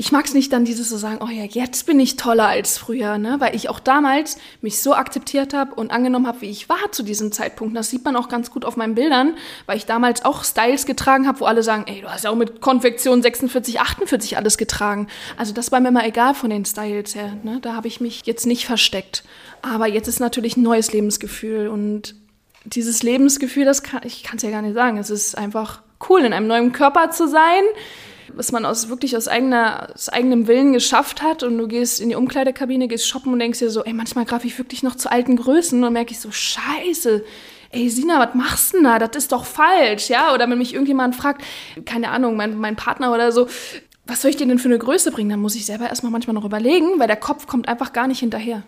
ich mag es nicht dann dieses so sagen, oh ja, jetzt bin ich toller als früher, ne? Weil ich auch damals mich so akzeptiert habe und angenommen habe, wie ich war zu diesem Zeitpunkt. Das sieht man auch ganz gut auf meinen Bildern, weil ich damals auch Styles getragen habe, wo alle sagen, ey, du hast ja auch mit Konfektion 46, 48 alles getragen. Also das war mir immer egal von den Styles her. Ne? Da habe ich mich jetzt nicht versteckt. Aber jetzt ist natürlich ein neues Lebensgefühl und dieses Lebensgefühl, das kann, ich kann es ja gar nicht sagen. Es ist einfach cool, in einem neuen Körper zu sein, was man aus wirklich aus, eigener, aus eigenem Willen geschafft hat und du gehst in die Umkleidekabine, gehst shoppen und denkst dir so, ey, manchmal greife ich wirklich noch zu alten Größen und merke ich so, scheiße, ey Sina, was machst du denn da? Das ist doch falsch, ja? Oder wenn mich irgendjemand fragt, keine Ahnung, mein, mein Partner oder so, was soll ich dir denn für eine Größe bringen? Dann muss ich selber erstmal manchmal noch überlegen, weil der Kopf kommt einfach gar nicht hinterher.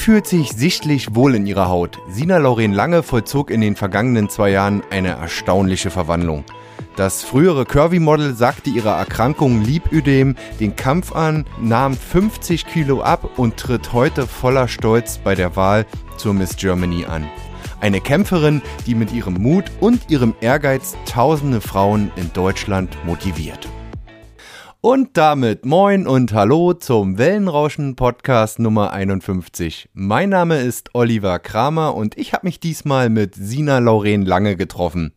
Fühlt sich sichtlich wohl in ihrer Haut. Sina Lauren Lange vollzog in den vergangenen zwei Jahren eine erstaunliche Verwandlung. Das frühere Curvy-Model sagte ihrer Erkrankung Lipödem den Kampf an, nahm 50 Kilo ab und tritt heute voller Stolz bei der Wahl zur Miss Germany an. Eine Kämpferin, die mit ihrem Mut und ihrem Ehrgeiz tausende Frauen in Deutschland motiviert. Und damit moin und hallo zum Wellenrauschen Podcast Nummer 51. Mein Name ist Oliver Kramer und ich habe mich diesmal mit Sina Lauren Lange getroffen.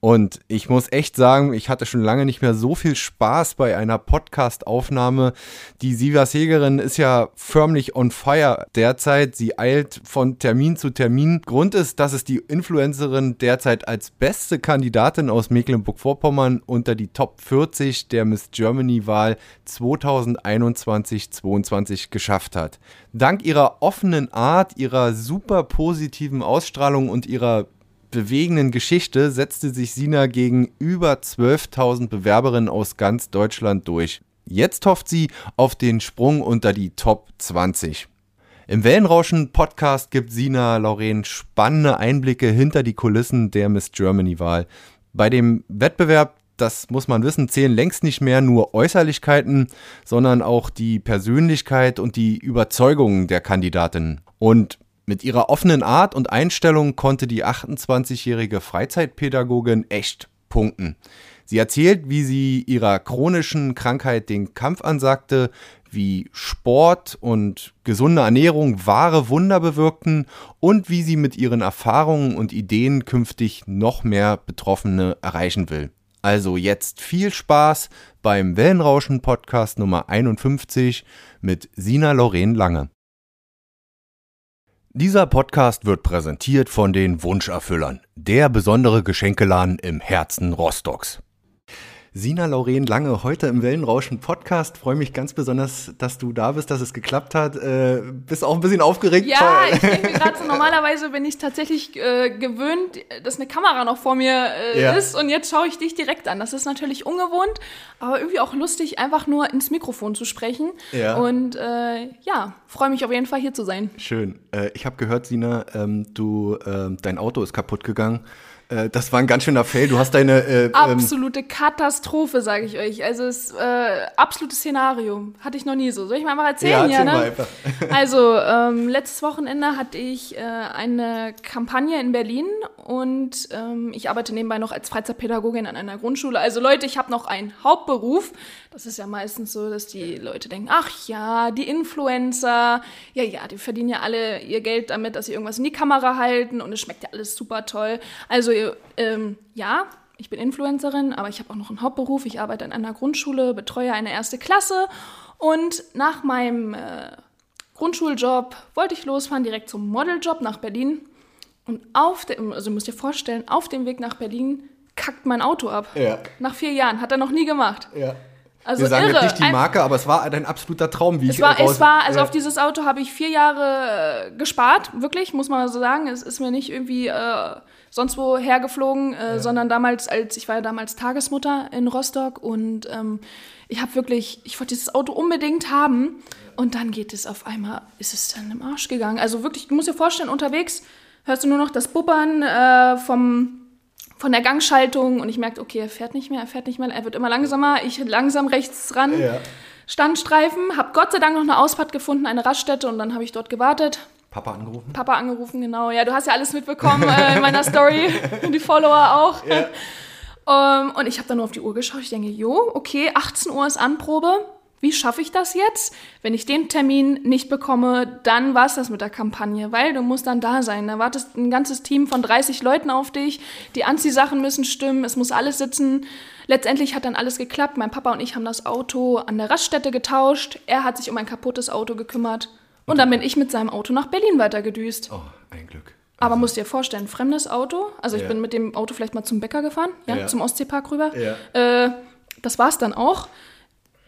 Und ich muss echt sagen, ich hatte schon lange nicht mehr so viel Spaß bei einer Podcast-Aufnahme. Die Siva Segerin ist ja förmlich on fire derzeit. Sie eilt von Termin zu Termin. Grund ist, dass es die Influencerin derzeit als beste Kandidatin aus Mecklenburg-Vorpommern unter die Top 40 der Miss Germany-Wahl 2021-22 geschafft hat. Dank ihrer offenen Art, ihrer super positiven Ausstrahlung und ihrer bewegenden Geschichte setzte sich Sina gegen über 12.000 Bewerberinnen aus ganz Deutschland durch. Jetzt hofft sie auf den Sprung unter die Top 20. Im Wellenrauschen Podcast gibt Sina Lauren spannende Einblicke hinter die Kulissen der Miss Germany Wahl. Bei dem Wettbewerb, das muss man wissen, zählen längst nicht mehr nur Äußerlichkeiten, sondern auch die Persönlichkeit und die Überzeugungen der Kandidatin. Und mit ihrer offenen Art und Einstellung konnte die 28-jährige Freizeitpädagogin echt punkten. Sie erzählt, wie sie ihrer chronischen Krankheit den Kampf ansagte, wie Sport und gesunde Ernährung wahre Wunder bewirkten und wie sie mit ihren Erfahrungen und Ideen künftig noch mehr Betroffene erreichen will. Also jetzt viel Spaß beim Wellenrauschen Podcast Nummer 51 mit Sina Lorraine Lange. Dieser Podcast wird präsentiert von den Wunscherfüllern, der besondere Geschenkeladen im Herzen Rostocks. Sina Lauren Lange, heute im Wellenrauschen Podcast. Freue mich ganz besonders, dass du da bist, dass es geklappt hat. Äh, bist auch ein bisschen aufgeregt? Ja, ich denke gerade so, normalerweise bin ich tatsächlich äh, gewöhnt, dass eine Kamera noch vor mir äh, ja. ist und jetzt schaue ich dich direkt an. Das ist natürlich ungewohnt, aber irgendwie auch lustig, einfach nur ins Mikrofon zu sprechen. Ja. Und äh, ja, freue mich auf jeden Fall hier zu sein. Schön. Äh, ich habe gehört, Sina, ähm, du, ähm, dein Auto ist kaputt gegangen. Äh, das war ein ganz schöner Fail. Du hast deine. Äh, ähm, Absolute ähm, Katastrophe, sage ich euch. Also, es äh, absolutes Szenario. Hatte ich noch nie so. Soll ich mal einfach erzählen? Ja, erzähl ja, ne? mal einfach. also, ähm, letztes Wochenende hatte ich äh, eine Kampagne in Berlin und ähm, ich arbeite nebenbei noch als Freizeitpädagogin an einer Grundschule. Also, Leute, ich habe noch einen Hauptberuf. Das ist ja meistens so, dass die Leute denken: Ach ja, die Influencer. Ja, ja, die verdienen ja alle ihr Geld damit, dass sie irgendwas in die Kamera halten und es schmeckt ja alles super toll. Also, ähm, ja, ich bin Influencerin, aber ich habe auch noch einen Hauptberuf. Ich arbeite an einer Grundschule, betreue eine erste Klasse und nach meinem äh, Grundschuljob wollte ich losfahren, direkt zum Modeljob nach Berlin. Und auf dem, also du musst dir vorstellen, auf dem Weg nach Berlin kackt mein Auto ab. Ja. Nach vier Jahren. Hat er noch nie gemacht. Ja. Also Wir sagen irre. nicht die Marke, aber es war dein absoluter Traum, wie es ich war, raus, Es war, also ja. auf dieses Auto habe ich vier Jahre äh, gespart, wirklich, muss man so sagen. Es ist mir nicht irgendwie äh, sonst wo hergeflogen, äh, ja. sondern damals als, ich war ja damals Tagesmutter in Rostock und ähm, ich habe wirklich, ich wollte dieses Auto unbedingt haben und dann geht es auf einmal, ist es dann im Arsch gegangen. Also wirklich, du musst dir vorstellen, unterwegs hörst du nur noch das Bubbern äh, vom, von der Gangschaltung und ich merkte, okay, er fährt nicht mehr, er fährt nicht mehr, er wird immer langsamer, ich langsam rechts ran. Ja. Standstreifen, habe Gott sei Dank noch eine Ausfahrt gefunden, eine Raststätte und dann habe ich dort gewartet Papa angerufen? Papa angerufen, genau. Ja, du hast ja alles mitbekommen äh, in meiner Story und die Follower auch. Ja. um, ähm, und ich habe dann nur auf die Uhr geschaut. Ich denke, jo, okay, 18 Uhr ist Anprobe. Wie schaffe ich das jetzt? Wenn ich den Termin nicht bekomme, dann war es das mit der Kampagne, weil du musst dann da sein. Da wartet ein ganzes Team von 30 Leuten auf dich. Die Anziehsachen müssen stimmen, es muss alles sitzen. Letztendlich hat dann alles geklappt. Mein Papa und ich haben das Auto an der Raststätte getauscht. Er hat sich um ein kaputtes Auto gekümmert. Und dann bin ich mit seinem Auto nach Berlin weitergedüst. Oh, ein Glück. Also. Aber musst dir vorstellen, fremdes Auto. Also ich ja. bin mit dem Auto vielleicht mal zum Bäcker gefahren, ja, ja. zum Ostseepark rüber. Ja. Äh, das war's dann auch.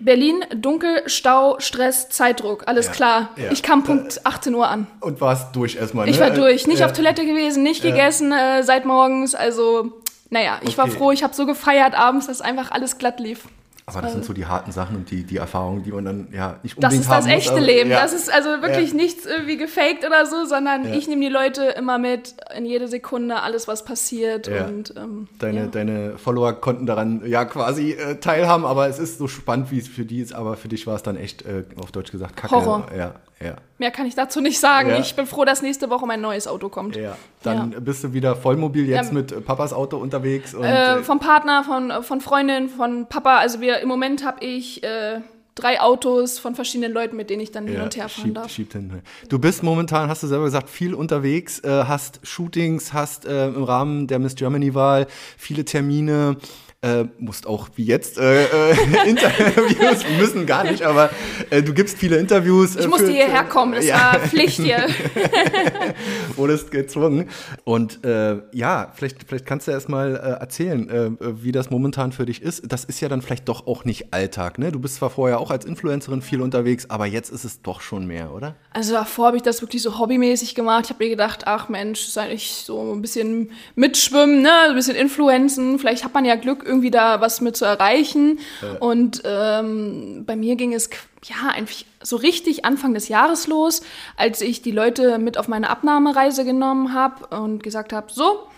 Berlin, dunkel, Stau, Stress, Zeitdruck, alles ja, klar. Ja. Ich kam Punkt 18 Uhr an. Und warst durch erstmal, ne? Ich war durch. Nicht ja. auf Toilette gewesen, nicht gegessen äh, seit morgens. Also, naja, ich okay. war froh, ich habe so gefeiert abends, dass einfach alles glatt lief. Aber das sind so die harten Sachen und die, die Erfahrungen, die man dann ja nicht unbedingt Das ist das echte muss, Leben. Ja. Das ist also wirklich ja. nichts irgendwie gefaked oder so, sondern ja. ich nehme die Leute immer mit, in jede Sekunde, alles, was passiert. Und, ähm, deine, deine Follower konnten daran ja quasi äh, teilhaben, aber es ist so spannend, wie es für die ist. Aber für dich war es dann echt, äh, auf Deutsch gesagt, kacke. Horror. Ja, ja. Mehr kann ich dazu nicht sagen. Ja. Ich bin froh, dass nächste Woche mein neues Auto kommt. Ja. Dann ja. bist du wieder vollmobil jetzt mit äh, Papas Auto unterwegs. Und, äh, äh, vom Partner, von, von Freundin, von Papa. Also wir im Moment habe ich äh, drei Autos von verschiedenen Leuten, mit denen ich dann hin und her fahren schiebt, darf. Schiebt hin. Du bist momentan, hast du selber gesagt, viel unterwegs, äh, hast Shootings, hast äh, im Rahmen der Miss Germany-Wahl viele Termine äh, musst auch wie jetzt äh, äh, Interviews, müssen gar nicht, aber äh, du gibst viele Interviews. Äh, ich musste hierher kommen, das ja. war Pflicht hier. Wurdest gezwungen. Und äh, ja, vielleicht, vielleicht kannst du erst mal äh, erzählen, äh, wie das momentan für dich ist. Das ist ja dann vielleicht doch auch nicht Alltag, ne? Du bist zwar vorher auch als Influencerin viel unterwegs, aber jetzt ist es doch schon mehr, oder? Also davor habe ich das wirklich so hobbymäßig gemacht. Ich habe mir gedacht, ach Mensch, sei ich so ein bisschen mitschwimmen, ne? ein bisschen Influenzen. Vielleicht hat man ja Glück, irgendwie da was mit zu erreichen. Ja. Und ähm, bei mir ging es ja einfach so richtig Anfang des Jahres los, als ich die Leute mit auf meine Abnahmereise genommen habe und gesagt habe, so,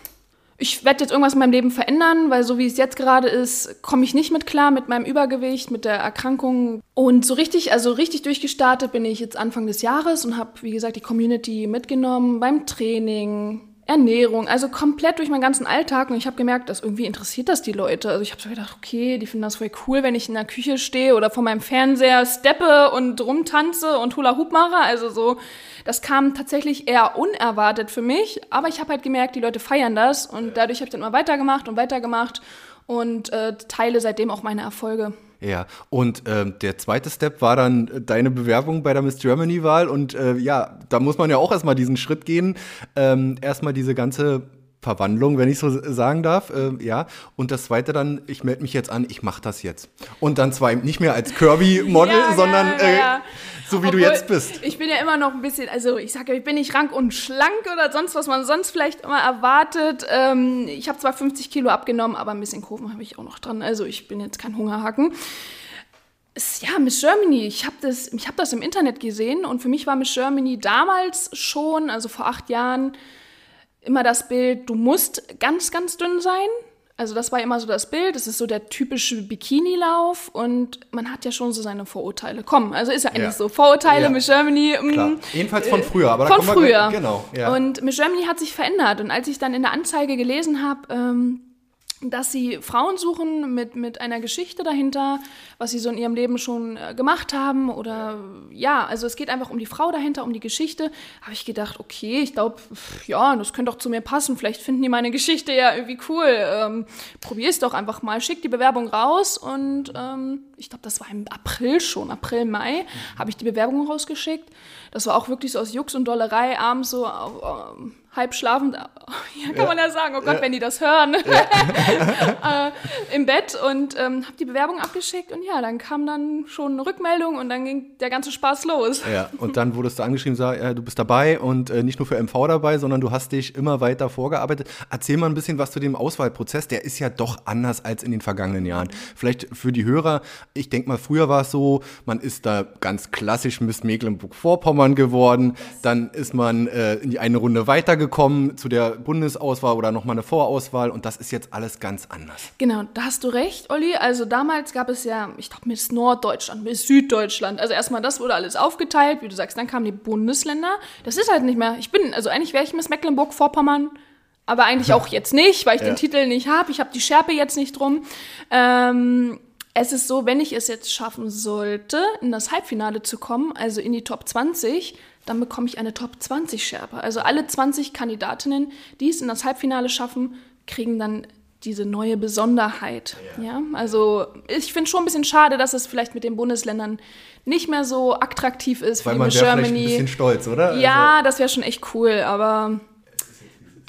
ich werde jetzt irgendwas in meinem Leben verändern, weil so wie es jetzt gerade ist, komme ich nicht mit klar mit meinem Übergewicht, mit der Erkrankung. Und so richtig, also richtig durchgestartet bin ich jetzt Anfang des Jahres und habe, wie gesagt, die Community mitgenommen beim Training, Ernährung, also komplett durch meinen ganzen Alltag. Und ich habe gemerkt, dass irgendwie interessiert das die Leute. Also ich habe so gedacht, okay, die finden das voll cool, wenn ich in der Küche stehe oder vor meinem Fernseher steppe und rumtanze und Hula Hoop mache. Also so, das kam tatsächlich eher unerwartet für mich. Aber ich habe halt gemerkt, die Leute feiern das. Und dadurch habe ich dann immer weitergemacht und weitergemacht und äh, teile seitdem auch meine Erfolge. Ja, und ähm, der zweite Step war dann äh, deine Bewerbung bei der Miss Germany-Wahl. Und äh, ja, da muss man ja auch erstmal diesen Schritt gehen. Ähm, erstmal diese ganze Verwandlung, wenn ich so sagen darf, äh, ja. Und das zweite dann, ich melde mich jetzt an, ich mache das jetzt. Und dann zwar nicht mehr als Kirby-Model, ja, sondern ja, ja, äh, so wie Obwohl, du jetzt bist. Ich bin ja immer noch ein bisschen, also ich sage ja, ich bin nicht rank und schlank oder sonst, was man sonst vielleicht immer erwartet. Ähm, ich habe zwar 50 Kilo abgenommen, aber ein bisschen Kurven habe ich auch noch dran. Also ich bin jetzt kein Hungerhaken. Es, ja, Miss Germany, ich habe das, hab das im Internet gesehen und für mich war Miss Germany damals schon, also vor acht Jahren, immer das Bild, du musst ganz, ganz dünn sein. Also das war immer so das Bild, das ist so der typische Bikini-Lauf und man hat ja schon so seine Vorurteile. Komm, also ist ja eigentlich ja. so, Vorurteile, ja. Miss Germany. Mm, Klar. Jedenfalls von früher, aber Von früher. Wir, genau. Ja. Und Miss Germany hat sich verändert und als ich dann in der Anzeige gelesen habe, ähm, dass sie Frauen suchen mit, mit einer Geschichte dahinter, was sie so in ihrem Leben schon äh, gemacht haben oder ja, also es geht einfach um die Frau dahinter, um die Geschichte. Habe ich gedacht, okay, ich glaube, ja, das könnte doch zu mir passen. Vielleicht finden die meine Geschichte ja irgendwie cool. Ähm, Probier es doch einfach mal, schick die Bewerbung raus und ähm, ich glaube, das war im April schon, April, Mai, mhm. habe ich die Bewerbung rausgeschickt. Das war auch wirklich so aus Jux und Dollerei, abends so ähm, halb schlafend, ja, kann ja. man ja sagen, oh Gott, ja. wenn die das hören, äh, im Bett und ähm, habe die Bewerbung abgeschickt und ja, dann kam dann schon eine Rückmeldung und dann ging der ganze Spaß los. Ja, und dann wurdest du angeschrieben, sag, ja, du bist dabei und äh, nicht nur für MV dabei, sondern du hast dich immer weiter vorgearbeitet. Erzähl mal ein bisschen was zu dem Auswahlprozess, der ist ja doch anders als in den vergangenen Jahren. Vielleicht für die Hörer, Ich denke mal, früher war es so, man ist da ganz klassisch Miss Mecklenburg-Vorpommern geworden, dann ist man äh, in die eine Runde weitergekommen zu der Bundesauswahl oder nochmal eine Vorauswahl und das ist jetzt alles ganz anders. Genau, da hast du recht, Olli. Also damals gab es ja, ich glaube, Miss Norddeutschland, Miss Süddeutschland. Also erstmal das wurde alles aufgeteilt, wie du sagst, dann kamen die Bundesländer. Das ist halt nicht mehr. Ich bin, also eigentlich wäre ich Miss Mecklenburg-Vorpommern aber eigentlich auch jetzt nicht, weil ich ja. den Titel nicht habe. Ich habe die Schärpe jetzt nicht drum. Ähm, es ist so, wenn ich es jetzt schaffen sollte, in das Halbfinale zu kommen, also in die Top 20, dann bekomme ich eine Top 20 Schärpe. Also alle 20 Kandidatinnen, die es in das Halbfinale schaffen, kriegen dann diese neue Besonderheit. Ja. ja? Also ich finde schon ein bisschen schade, dass es vielleicht mit den Bundesländern nicht mehr so attraktiv ist Weil die man Germany. Vielleicht ein bisschen stolz, oder? Ja, also. das wäre schon echt cool, aber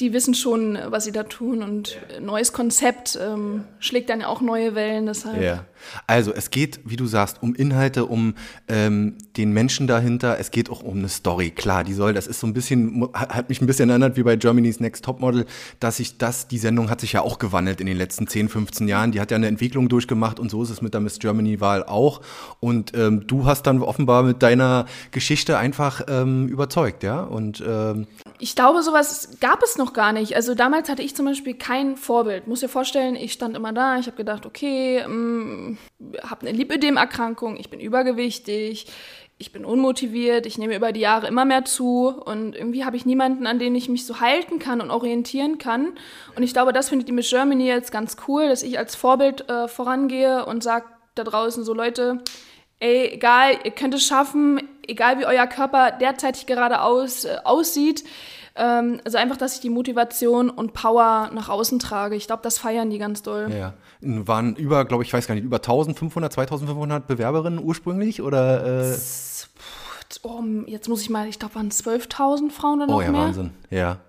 die wissen schon, was sie da tun und ja. neues Konzept ähm, schlägt dann ja auch neue Wellen. Deshalb. Ja. Also es geht, wie du sagst, um Inhalte, um ähm, den Menschen dahinter. Es geht auch um eine Story. Klar, die soll, das ist so ein bisschen, hat mich ein bisschen erinnert wie bei Germany's Next Topmodel, dass sich das, die Sendung hat sich ja auch gewandelt in den letzten 10, 15 Jahren. Die hat ja eine Entwicklung durchgemacht und so ist es mit der Miss Germany-Wahl auch. Und ähm, du hast dann offenbar mit deiner Geschichte einfach ähm, überzeugt, ja? Und ähm ich glaube, sowas gab es noch gar nicht. Also damals hatte ich zum Beispiel kein Vorbild. Muss dir vorstellen, ich stand immer da, ich habe gedacht, okay, mm, habe eine Lipödem-Erkrankung, ich bin übergewichtig, ich bin unmotiviert, ich nehme über die Jahre immer mehr zu und irgendwie habe ich niemanden, an den ich mich so halten kann und orientieren kann. Und ich glaube, das findet die Miss Germany jetzt ganz cool, dass ich als Vorbild äh, vorangehe und sage da draußen so, Leute, ey, egal, ihr könnt es schaffen, egal wie euer Körper derzeitig gerade aus, äh, aussieht, also einfach, dass ich die Motivation und Power nach außen trage. Ich glaube, das feiern die ganz doll. Ja, waren über, glaube ich, weiß gar nicht, über 1500, 2500 Bewerberinnen ursprünglich oder? Äh oh, jetzt muss ich mal, ich glaube, waren 12.000 Frauen oder noch Oh ja, mehr. Wahnsinn, ja.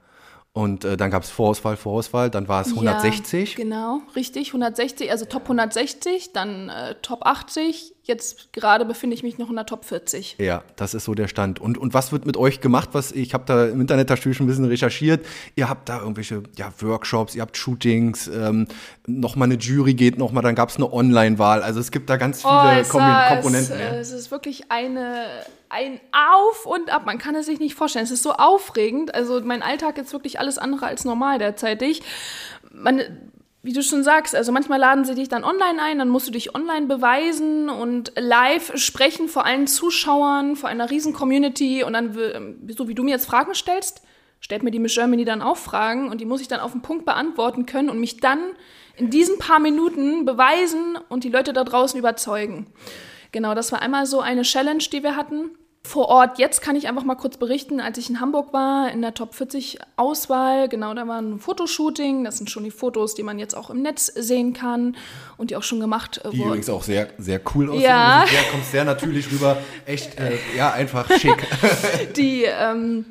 Und äh, dann gab es Vorauswahl, Vorauswahl, dann war es 160. Ja, genau, richtig, 160, also Top 160, dann äh, Top 80, jetzt gerade befinde ich mich noch in der Top 40. Ja, das ist so der Stand. Und, und was wird mit euch gemacht? Was, ich habe da im Internet da schon ein bisschen recherchiert. Ihr habt da irgendwelche ja, Workshops, ihr habt Shootings, ähm, nochmal eine Jury geht nochmal, dann gab es eine Online-Wahl. Also es gibt da ganz viele oh, Kom Komponenten. Es, ja. es ist wirklich eine ein Auf und Ab. Man kann es sich nicht vorstellen. Es ist so aufregend. Also mein Alltag ist wirklich alles andere als normal derzeitig. Man, wie du schon sagst, also manchmal laden sie dich dann online ein, dann musst du dich online beweisen und live sprechen vor allen Zuschauern, vor einer riesen Community und dann, so wie du mir jetzt Fragen stellst, stellt mir die Miss Germany dann auch Fragen und die muss ich dann auf den Punkt beantworten können und mich dann in diesen paar Minuten beweisen und die Leute da draußen überzeugen. Genau, das war einmal so eine Challenge, die wir hatten vor Ort, jetzt kann ich einfach mal kurz berichten, als ich in Hamburg war, in der Top 40 Auswahl, genau, da war ein Fotoshooting, das sind schon die Fotos, die man jetzt auch im Netz sehen kann und die auch schon gemacht wurden. Die übrigens auch sehr, sehr cool aussehen. Ja. Der kommt sehr natürlich rüber, echt, äh, ja, einfach schick. die, ähm,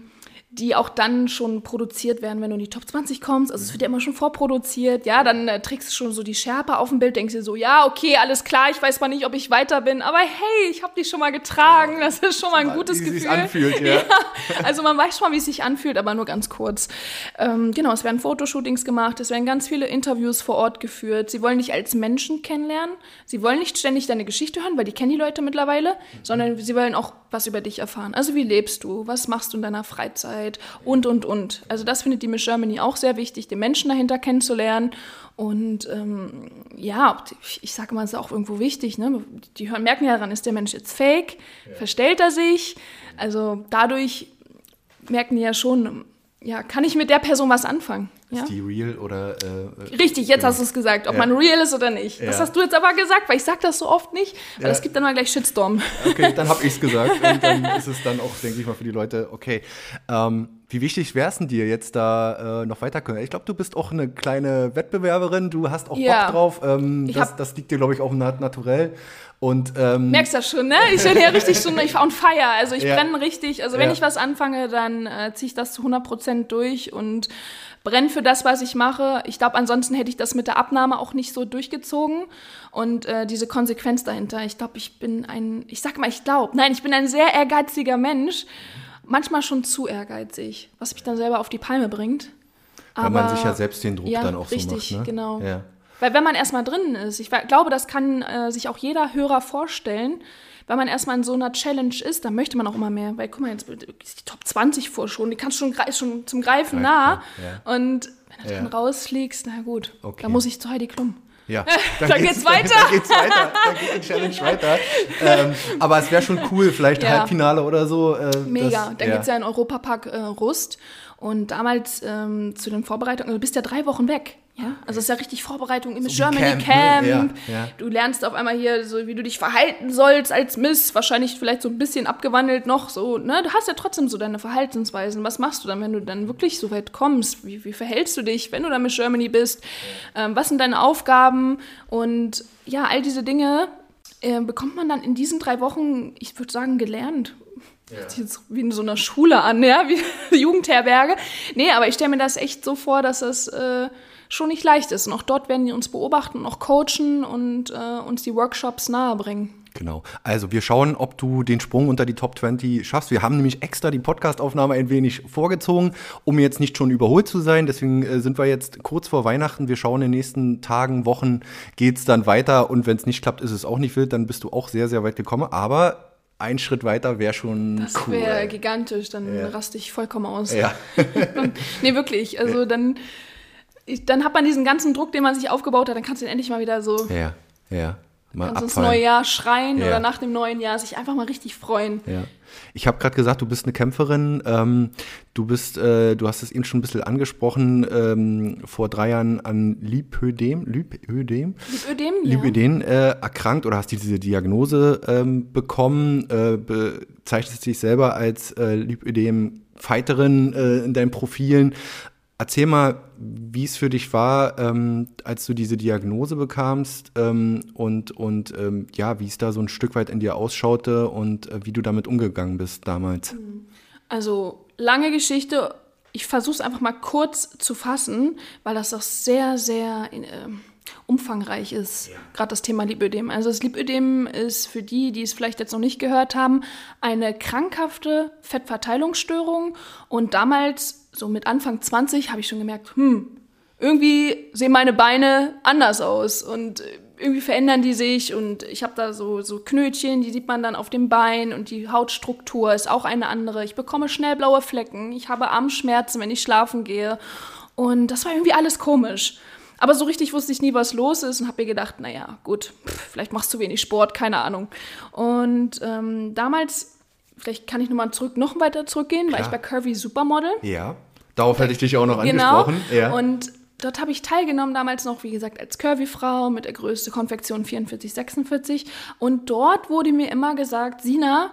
die auch dann schon produziert werden, wenn du in die Top 20 kommst. Also es wird ja immer schon vorproduziert. Ja, dann äh, trägst du schon so die Schärpe auf dem Bild, denkst dir so, ja, okay, alles klar, ich weiß mal nicht, ob ich weiter bin, aber hey, ich habe die schon mal getragen. Das ist schon mal ein gutes wie Gefühl. Wie sich anfühlt, ja. ja. Also man weiß schon mal, wie es sich anfühlt, aber nur ganz kurz. Ähm, genau, es werden Fotoshootings gemacht, es werden ganz viele Interviews vor Ort geführt. Sie wollen dich als Menschen kennenlernen. Sie wollen nicht ständig deine Geschichte hören, weil die kennen die Leute mittlerweile, sondern sie wollen auch was über dich erfahren. Also wie lebst du? Was machst du in deiner Freizeit? Und, und, und. Also das findet die Miss Germany auch sehr wichtig, den Menschen dahinter kennenzulernen. Und ähm, ja, ich sage mal, es ist auch irgendwo wichtig. Ne? Die hören, merken ja daran, ist der Mensch jetzt fake? Ja. Verstellt er sich? Also dadurch merken die ja schon, ja, kann ich mit der Person was anfangen? Ist die real oder. Äh, Richtig, jetzt hast du es gesagt, ob ja. man real ist oder nicht. Ja. Das hast du jetzt aber gesagt, weil ich sage das so oft nicht, weil ja. es gibt dann mal gleich Shitstorm. Okay, dann habe ich es gesagt und dann ist es dann auch, denke ich mal, für die Leute okay. Ähm, wie wichtig wäre es denn dir jetzt da äh, noch weiter können? Ich glaube, du bist auch eine kleine Wettbewerberin, du hast auch Bock drauf. Ähm, das, das, liegt dir, glaube ich, auch naturell. Und, ähm, Merkst das schon, ne? Ich bin ja richtig schon, ich on fire. Also ich ja. brenne richtig. Also wenn ja. ich was anfange, dann äh, ziehe ich das zu 100 Prozent durch und brenne für das, was ich mache. Ich glaube, ansonsten hätte ich das mit der Abnahme auch nicht so durchgezogen. Und äh, diese Konsequenz dahinter. Ich glaube, ich bin ein, ich sag mal, ich glaube, nein, ich bin ein sehr ehrgeiziger Mensch. Manchmal schon zu ehrgeizig, was mich dann selber auf die Palme bringt. Weil Aber, man sich ja selbst den Druck ja, dann auch richtig, so macht. Ne? genau. Ja. Weil wenn man erstmal drin ist, ich glaube, das kann äh, sich auch jeder Hörer vorstellen, wenn man erstmal in so einer Challenge ist, dann möchte man auch immer mehr. Weil guck mal, jetzt ist die Top 20 vor schon, die kannst schon, schon zum Greifen nah. Ja. Und wenn du ja. dann rausfliegst, na gut, okay. dann muss ich zu Heidi Klum. Ja, dann, dann geht's, geht's weiter. Dann, geht's weiter. Dann geht die Challenge weiter. Ähm, aber es wäre schon cool, vielleicht ja. Halbfinale oder so. Äh, Mega. Das, dann ja. geht's ja in Europapark äh, Rust. Und damals ähm, zu den Vorbereitungen, also du bist ja drei Wochen weg. Ja, also es ist ja richtig Vorbereitung im so Germany Camp. Camp. Ne? Ja, ja. Du lernst auf einmal hier so, wie du dich verhalten sollst als Miss. Wahrscheinlich vielleicht so ein bisschen abgewandelt noch so. Ne? Du hast ja trotzdem so deine Verhaltensweisen. Was machst du dann, wenn du dann wirklich so weit kommst? Wie, wie verhältst du dich, wenn du dann Miss Germany bist? Ähm, was sind deine Aufgaben? Und ja, all diese Dinge äh, bekommt man dann in diesen drei Wochen, ich würde sagen, gelernt. Ja. Jetzt wie in so einer Schule an, ja, wie Jugendherberge. Nee, aber ich stelle mir das echt so vor, dass das äh, schon nicht leicht ist. Und auch dort werden die uns beobachten und auch coachen und äh, uns die Workshops nahebringen. Genau. Also wir schauen, ob du den Sprung unter die Top 20 schaffst. Wir haben nämlich extra die Podcastaufnahme ein wenig vorgezogen, um jetzt nicht schon überholt zu sein. Deswegen äh, sind wir jetzt kurz vor Weihnachten. Wir schauen in den nächsten Tagen, Wochen geht es dann weiter. Und wenn es nicht klappt, ist es auch nicht wild. Dann bist du auch sehr, sehr weit gekommen. Aber ein Schritt weiter wäre schon das cool. Das wäre gigantisch. Dann ja. raste ich vollkommen aus. Ja. nee, wirklich. Also dann dann hat man diesen ganzen Druck, den man sich aufgebaut hat, dann kannst du ihn endlich mal wieder so. Ja, ja. Mal kannst ins neue Jahr schreien ja. oder nach dem neuen Jahr sich einfach mal richtig freuen. Ja. Ich habe gerade gesagt, du bist eine Kämpferin. Ähm, du bist, äh, du hast es eben schon ein bisschen angesprochen, ähm, vor drei Jahren an Lipödem, Lipödem, Lipödem, Lipödem äh, erkrankt oder hast diese Diagnose ähm, bekommen. Äh, bezeichnest dich selber als äh, Lipödem-Fighterin äh, in deinen Profilen. Erzähl mal, wie es für dich war, ähm, als du diese Diagnose bekamst ähm, und, und ähm, ja, wie es da so ein Stück weit in dir ausschaute und äh, wie du damit umgegangen bist damals. Also lange Geschichte. Ich versuche es einfach mal kurz zu fassen, weil das auch sehr, sehr äh, umfangreich ist. Ja. Gerade das Thema Lipödem. Also das Lipödem ist für die, die es vielleicht jetzt noch nicht gehört haben, eine krankhafte Fettverteilungsstörung und damals so mit Anfang 20 habe ich schon gemerkt, hm, irgendwie sehen meine Beine anders aus und irgendwie verändern die sich und ich habe da so, so Knötchen, die sieht man dann auf dem Bein und die Hautstruktur ist auch eine andere. Ich bekomme schnell blaue Flecken, ich habe Armschmerzen, wenn ich schlafen gehe und das war irgendwie alles komisch. Aber so richtig wusste ich nie, was los ist und habe mir gedacht, naja, gut, pff, vielleicht machst du wenig Sport, keine Ahnung. Und ähm, damals vielleicht kann ich nochmal zurück, noch weiter zurückgehen, Klar. war ich bei Curvy Supermodel. Ja, darauf hätte ich dich auch noch genau. angesprochen. Ja. Und dort habe ich teilgenommen, damals noch, wie gesagt, als Curvy-Frau mit der größten Konfektion 44, 46. Und dort wurde mir immer gesagt, Sina,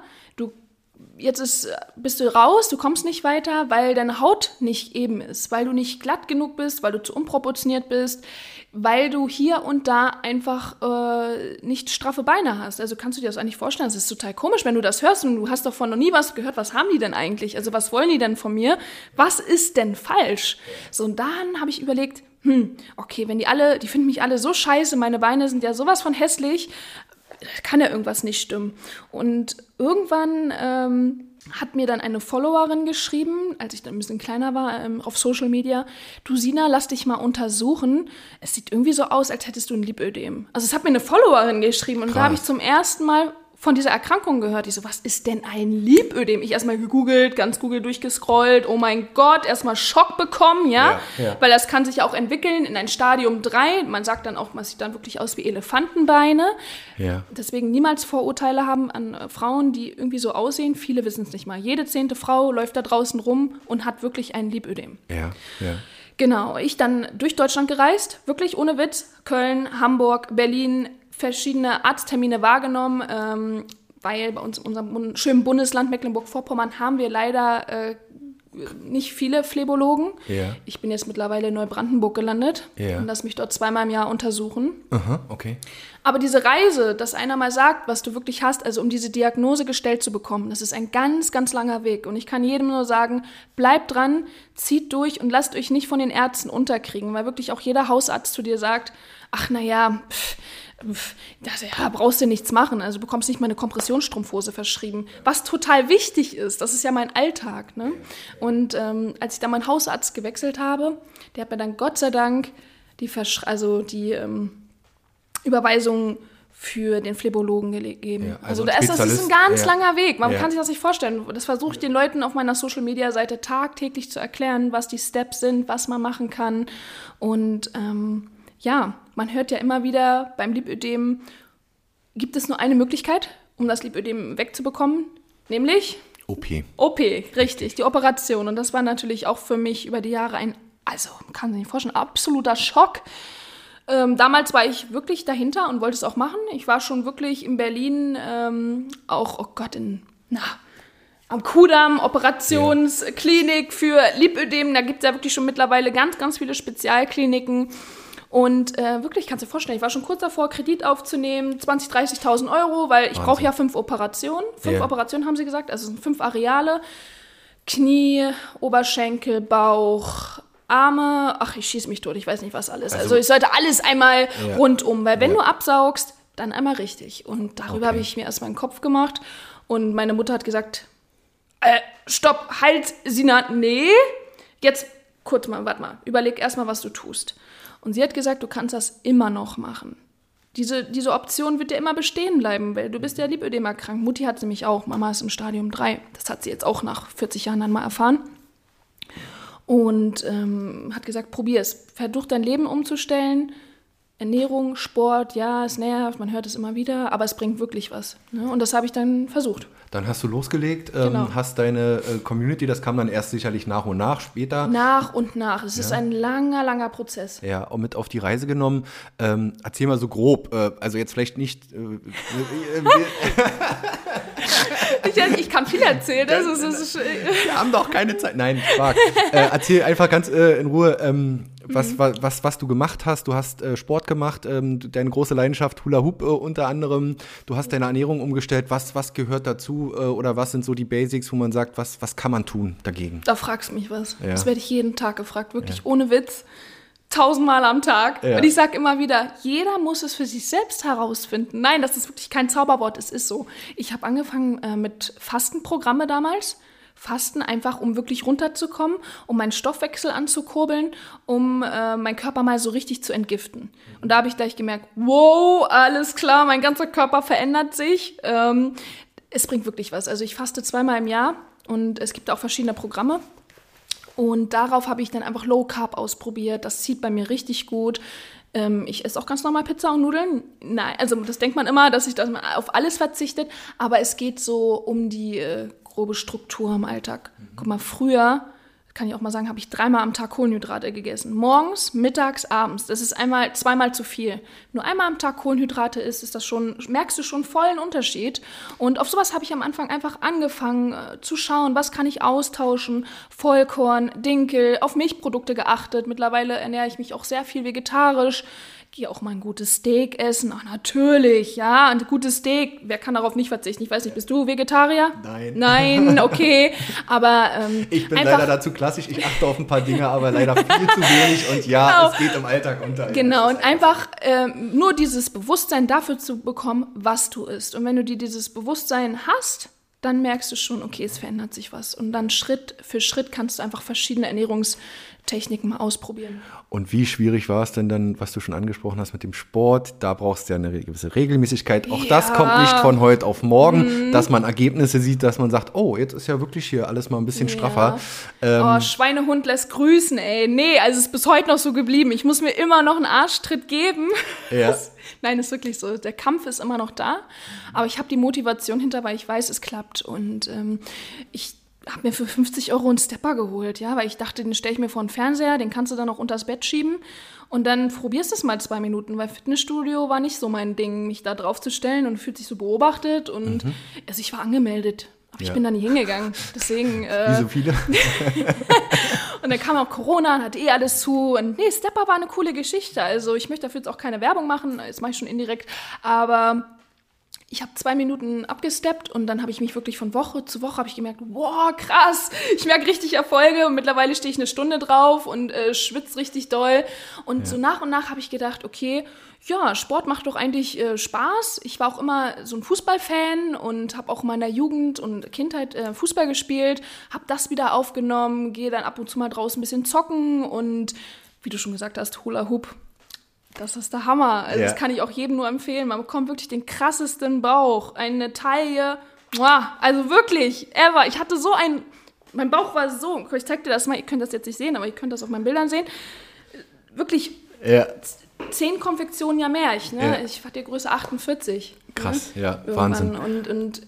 jetzt ist, bist du raus, du kommst nicht weiter, weil deine Haut nicht eben ist, weil du nicht glatt genug bist, weil du zu unproportioniert bist, weil du hier und da einfach äh, nicht straffe Beine hast. Also kannst du dir das eigentlich vorstellen? Das ist total komisch, wenn du das hörst und du hast davon noch nie was gehört. Was haben die denn eigentlich? Also was wollen die denn von mir? Was ist denn falsch? So, und dann habe ich überlegt, hm, okay, wenn die alle, die finden mich alle so scheiße, meine Beine sind ja sowas von hässlich, kann ja irgendwas nicht stimmen. Und irgendwann ähm, hat mir dann eine Followerin geschrieben, als ich dann ein bisschen kleiner war, ähm, auf Social Media, du Sina, lass dich mal untersuchen. Es sieht irgendwie so aus, als hättest du ein Lipödem. Also es hat mir eine Followerin geschrieben und Krass. da habe ich zum ersten Mal von dieser Erkrankung gehört. Ich so, was ist denn ein Lipödem? Ich erstmal gegoogelt, ganz Google durchgescrollt. Oh mein Gott, erstmal Schock bekommen, ja? Ja, ja? Weil das kann sich auch entwickeln in ein Stadium 3. Man sagt dann auch, man sieht dann wirklich aus wie Elefantenbeine. Ja. Deswegen niemals Vorurteile haben an äh, Frauen, die irgendwie so aussehen. Viele wissen es nicht mal. Jede zehnte Frau läuft da draußen rum und hat wirklich ein Lipödem. Ja, ja. Genau, ich dann durch Deutschland gereist, wirklich ohne Witz. Köln, Hamburg, Berlin, verschiedene Arzttermine wahrgenommen, ähm, weil bei uns in unserem schönen Bundesland Mecklenburg-Vorpommern haben wir leider äh, nicht viele Phlebologen. Ja. Ich bin jetzt mittlerweile in Neubrandenburg gelandet ja. und lasse mich dort zweimal im Jahr untersuchen. Aha, okay. Aber diese Reise, dass einer mal sagt, was du wirklich hast, also um diese Diagnose gestellt zu bekommen, das ist ein ganz, ganz langer Weg. Und ich kann jedem nur sagen, bleibt dran, zieht durch und lasst euch nicht von den Ärzten unterkriegen, weil wirklich auch jeder Hausarzt zu dir sagt, ach naja, pff, ja, brauchst du nichts machen. Also du bekommst nicht mal eine Kompressionsstrumpfhose verschrieben. Was total wichtig ist, das ist ja mein Alltag. Ne? Und ähm, als ich dann meinen Hausarzt gewechselt habe, der hat mir dann Gott sei Dank die, Versch also die ähm, Überweisung für den Phlebologen gegeben. Ja, also, also da ist, das ist ein ganz ja. langer Weg. Man ja. kann sich das nicht vorstellen. Das versuche ich den Leuten auf meiner Social-Media-Seite tagtäglich zu erklären, was die Steps sind, was man machen kann. Und ähm, ja, man hört ja immer wieder beim Lipödem, gibt es nur eine Möglichkeit, um das Lipödem wegzubekommen, nämlich OP. OP, richtig, die Operation. Und das war natürlich auch für mich über die Jahre ein, also kann sich nicht vorstellen, absoluter Schock ähm, damals war ich wirklich dahinter und wollte es auch machen. Ich war schon wirklich in Berlin, ähm, auch, oh Gott, in, na, am Kudamm, Operationsklinik für Lipödem. Da gibt es ja wirklich schon mittlerweile ganz, ganz viele Spezialkliniken. Und äh, wirklich, kannst du dir vorstellen, ich war schon kurz davor, Kredit aufzunehmen, 20.000, 30.000 Euro, weil ich brauche ja fünf Operationen. Fünf yeah. Operationen haben sie gesagt, also sind fünf Areale. Knie, Oberschenkel, Bauch, Arme, ach, ich schieße mich tot, ich weiß nicht was alles. Also, also ich sollte alles einmal ja. rundum, weil wenn ja. du absaugst, dann einmal richtig. Und darüber okay. habe ich mir erstmal einen Kopf gemacht. Und meine Mutter hat gesagt, äh, stopp, halt, Sina, nee. Jetzt, kurz mal, warte mal, überleg erstmal, was du tust. Und sie hat gesagt, du kannst das immer noch machen. Diese, diese Option wird dir immer bestehen bleiben, weil du bist ja Lipödem erkrankt. Mutti hat sie mich auch, Mama ist im Stadium 3. Das hat sie jetzt auch nach 40 Jahren dann mal erfahren und ähm, hat gesagt, probier es. Versuch dein Leben umzustellen. Ernährung, Sport, ja, es nervt, man hört es immer wieder, aber es bringt wirklich was. Ne? Und das habe ich dann versucht. Dann hast du losgelegt, ähm, genau. hast deine äh, Community, das kam dann erst sicherlich nach und nach später. Nach und nach. Es ja. ist ein langer, langer Prozess. Ja, und mit auf die Reise genommen. Ähm, erzähl mal so grob, äh, also jetzt vielleicht nicht. Äh, äh, äh ich, ich, kann viel erzählen. Das ist, das ist, Wir haben doch keine Zeit. Nein, frag. Äh, erzähl einfach ganz äh, in Ruhe, ähm, was, mhm. was, was, was du gemacht hast. Du hast äh, Sport gemacht, ähm, deine große Leidenschaft Hula Hoop äh, unter anderem. Du hast deine Ernährung umgestellt. Was, was gehört dazu äh, oder was sind so die Basics, wo man sagt, was, was kann man tun dagegen? Da fragst du mich was. Ja. Das werde ich jeden Tag gefragt, wirklich ja. ohne Witz tausendmal am Tag. Ja. Und ich sage immer wieder, jeder muss es für sich selbst herausfinden. Nein, das ist wirklich kein Zauberwort, es ist so. Ich habe angefangen äh, mit Fastenprogramme damals. Fasten einfach, um wirklich runterzukommen, um meinen Stoffwechsel anzukurbeln, um äh, meinen Körper mal so richtig zu entgiften. Und da habe ich gleich gemerkt, wow, alles klar, mein ganzer Körper verändert sich. Ähm, es bringt wirklich was. Also ich faste zweimal im Jahr und es gibt auch verschiedene Programme. Und darauf habe ich dann einfach Low Carb ausprobiert. Das zieht bei mir richtig gut. Ähm, ich esse auch ganz normal Pizza und Nudeln. Nein, also das denkt man immer, dass ich das auf alles verzichtet. Aber es geht so um die äh, grobe Struktur im Alltag. Mhm. Guck mal, früher kann ich auch mal sagen, habe ich dreimal am Tag Kohlenhydrate gegessen. Morgens, mittags, abends. Das ist einmal, zweimal zu viel. Nur einmal am Tag Kohlenhydrate ist, ist das schon, merkst du schon vollen Unterschied. Und auf sowas habe ich am Anfang einfach angefangen äh, zu schauen, was kann ich austauschen. Vollkorn, Dinkel, auf Milchprodukte geachtet. Mittlerweile ernähre ich mich auch sehr viel vegetarisch gehe auch mal ein gutes Steak essen. Ach, natürlich, ja, ein gutes Steak. Wer kann darauf nicht verzichten? Ich weiß nicht, bist du Vegetarier? Nein. Nein, okay. Aber ähm, ich bin leider dazu klassisch. Ich achte auf ein paar Dinge, aber leider viel zu wenig. Und ja, genau. es geht im Alltag unter. Genau, und einfach ähm, nur dieses Bewusstsein dafür zu bekommen, was du isst. Und wenn du dir dieses Bewusstsein hast, dann merkst du schon, okay, es verändert sich was. Und dann Schritt für Schritt kannst du einfach verschiedene Ernährungstechniken mal ausprobieren. Und wie schwierig war es denn dann, was du schon angesprochen hast mit dem Sport? Da brauchst du ja eine gewisse Regelmäßigkeit. Auch ja. das kommt nicht von heute auf morgen, mhm. dass man Ergebnisse sieht, dass man sagt, oh, jetzt ist ja wirklich hier alles mal ein bisschen straffer. Ja. Ähm, oh, Schweinehund lässt grüßen, ey. Nee, also es ist bis heute noch so geblieben. Ich muss mir immer noch einen Arschtritt geben. Ja. Das, nein, ist wirklich so. Der Kampf ist immer noch da. Aber ich habe die Motivation hinter, weil ich weiß, es klappt. Und ähm, ich habe mir für 50 Euro einen Stepper geholt, ja, weil ich dachte, den stelle ich mir vor den Fernseher, den kannst du dann noch unters Bett schieben und dann probierst du es mal zwei Minuten, weil Fitnessstudio war nicht so mein Ding, mich da drauf zu stellen und fühlt sich so beobachtet und mhm. also ich war angemeldet. Aber ja. ich bin da nicht hingegangen. Deswegen. Äh, Wie so viele. und dann kam auch Corona und hat eh alles zu. Und nee, Stepper war eine coole Geschichte. Also ich möchte dafür jetzt auch keine Werbung machen. Das mache ich schon indirekt. Aber ich habe zwei Minuten abgesteppt und dann habe ich mich wirklich von Woche zu Woche habe ich gemerkt, wow, krass, ich merke richtig Erfolge und mittlerweile stehe ich eine Stunde drauf und äh, schwitze richtig doll. Und ja. so nach und nach habe ich gedacht, okay, ja, Sport macht doch eigentlich äh, Spaß. Ich war auch immer so ein Fußballfan und habe auch in meiner Jugend und Kindheit äh, Fußball gespielt, habe das wieder aufgenommen, gehe dann ab und zu mal draußen ein bisschen zocken und wie du schon gesagt hast, Hula Hoop Das ist der Hammer. Also Ja. Das kann ich auch jedem nur empfehlen. Man bekommt wirklich den krassesten Bauch, eine Taille. Also wirklich, ever. Ich hatte so ein. Mein Bauch war so. Ich zeig dir das mal. Ihr könnt das jetzt nicht sehen, aber ihr könnt das auf meinen Bildern sehen. Wirklich Ja, zehn Konfektionen ja mehr. Ich, ne? Ja. ich hatte Größe 48. Krass, ne? ja, Irgendwann. Wahnsinn. Und, und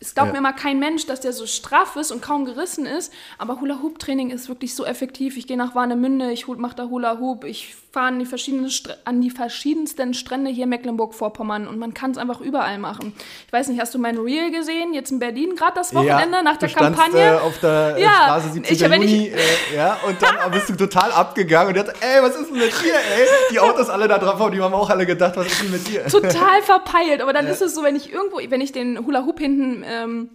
es glaubt Ja. mir immer kein Mensch, dass der so straff ist und kaum gerissen ist. Aber Hula-Hoop-Training ist wirklich so effektiv. Ich gehe nach Warnemünde, ich mache da Hula-Hoop, ich fahre an, die verschiedenen Str- an die verschiedensten Strände hier in Mecklenburg-Vorpommern und man kann es einfach überall machen. Ich weiß nicht, hast du mein Reel gesehen, jetzt in Berlin, gerade das Wochenende nach der standst, Kampagne? Äh, auf der äh, Ja, Straße 17. ich- wenn ich- Juni, äh, ja, und dann bist du total abgegangen und dachte, ey, was ist denn mit dir, ey? Die Autos alle da drauf, die haben auch alle gedacht, was ist denn mit dir? total verpeilt. Aber dann ist es so, wenn ich irgendwo, wenn ich den Hula Hoop hinten, ähm,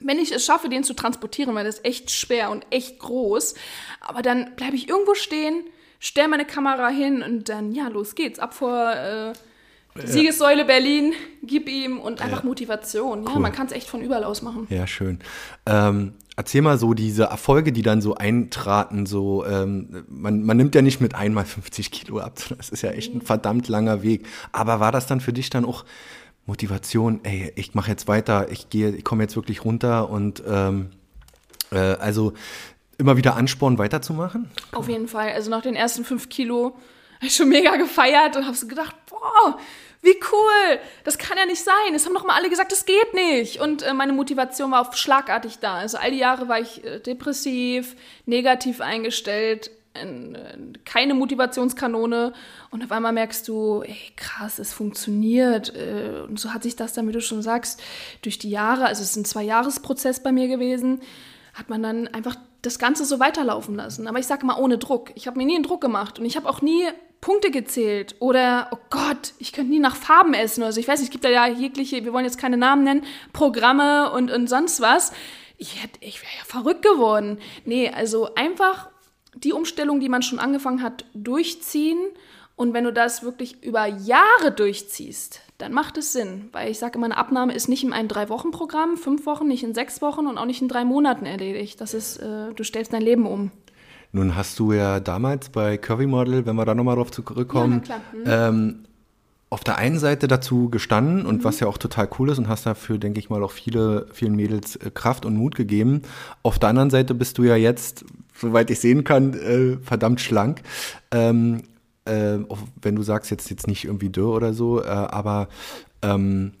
wenn ich es schaffe, den zu transportieren, weil das ist echt schwer und echt groß, aber dann bleibe ich irgendwo stehen, stelle meine Kamera hin und dann, ja, los geht's. Ab vor äh, Siegessäule Berlin, gib ihm und einfach Motivation. Ja, Cool. man kann es echt von überall aus machen. Ja, schön. Ähm, erzähl mal so diese Erfolge, die dann so eintraten. So, ähm, man, man nimmt ja nicht mit einmal 50 Kilo ab. Das ist ja echt ein verdammt langer Weg. Aber war das dann für dich dann auch Motivation? Ey, ich mache jetzt weiter. Ich gehe, ich komme jetzt wirklich runter und ähm, äh, also immer wieder Ansporn weiterzumachen. Auf jeden Fall. Also nach den ersten fünf Kilo habe ich schon mega gefeiert und habe so gedacht, boah, wie cool, das kann ja nicht sein. Es haben doch mal alle gesagt, das geht nicht. Und äh, meine Motivation war auf schlagartig da. Also all die Jahre war ich äh, depressiv, negativ eingestellt, keine Motivationskanone. Und auf einmal merkst du, ey, krass, es funktioniert. Äh, Und so hat sich das dann, wie du schon sagst, durch die Jahre, also es ist ein Zwei-Jahres-Prozess bei mir gewesen, hat man dann einfach das Ganze so weiterlaufen lassen. Aber ich sage mal ohne Druck. Ich habe mir nie einen Druck gemacht und ich habe auch nie Punkte gezählt oder, oh Gott, ich könnte nie nach Farben essen. Also ich weiß nicht, es gibt da ja jegliche, wir wollen jetzt keine Namen nennen, Programme und, und sonst was. Ich, ich wäre ja verrückt geworden. Nee, also einfach die Umstellung, die man schon angefangen hat, durchziehen. Und wenn du das wirklich über Jahre durchziehst, dann macht es Sinn. Weil ich sage immer, eine Abnahme ist nicht in einem Drei-Wochen-Programm, fünf Wochen, nicht in sechs Wochen und auch nicht in drei Monaten erledigt. Das ist, äh, du stellst dein Leben um. Nun hast du ja damals bei Curvy Model, wenn wir da nochmal drauf zurückkommen, Ja, klar. ähm, auf der einen Seite dazu gestanden und was ja auch total cool ist und hast dafür, denke ich mal, auch viele, vielen Mädels äh, Kraft und Mut gegeben. Auf der anderen Seite bist du ja jetzt, soweit ich sehen kann, äh, verdammt schlank. Ähm, äh, auch wenn du sagst, jetzt, jetzt nicht irgendwie dürr oder so, äh, aber ähm,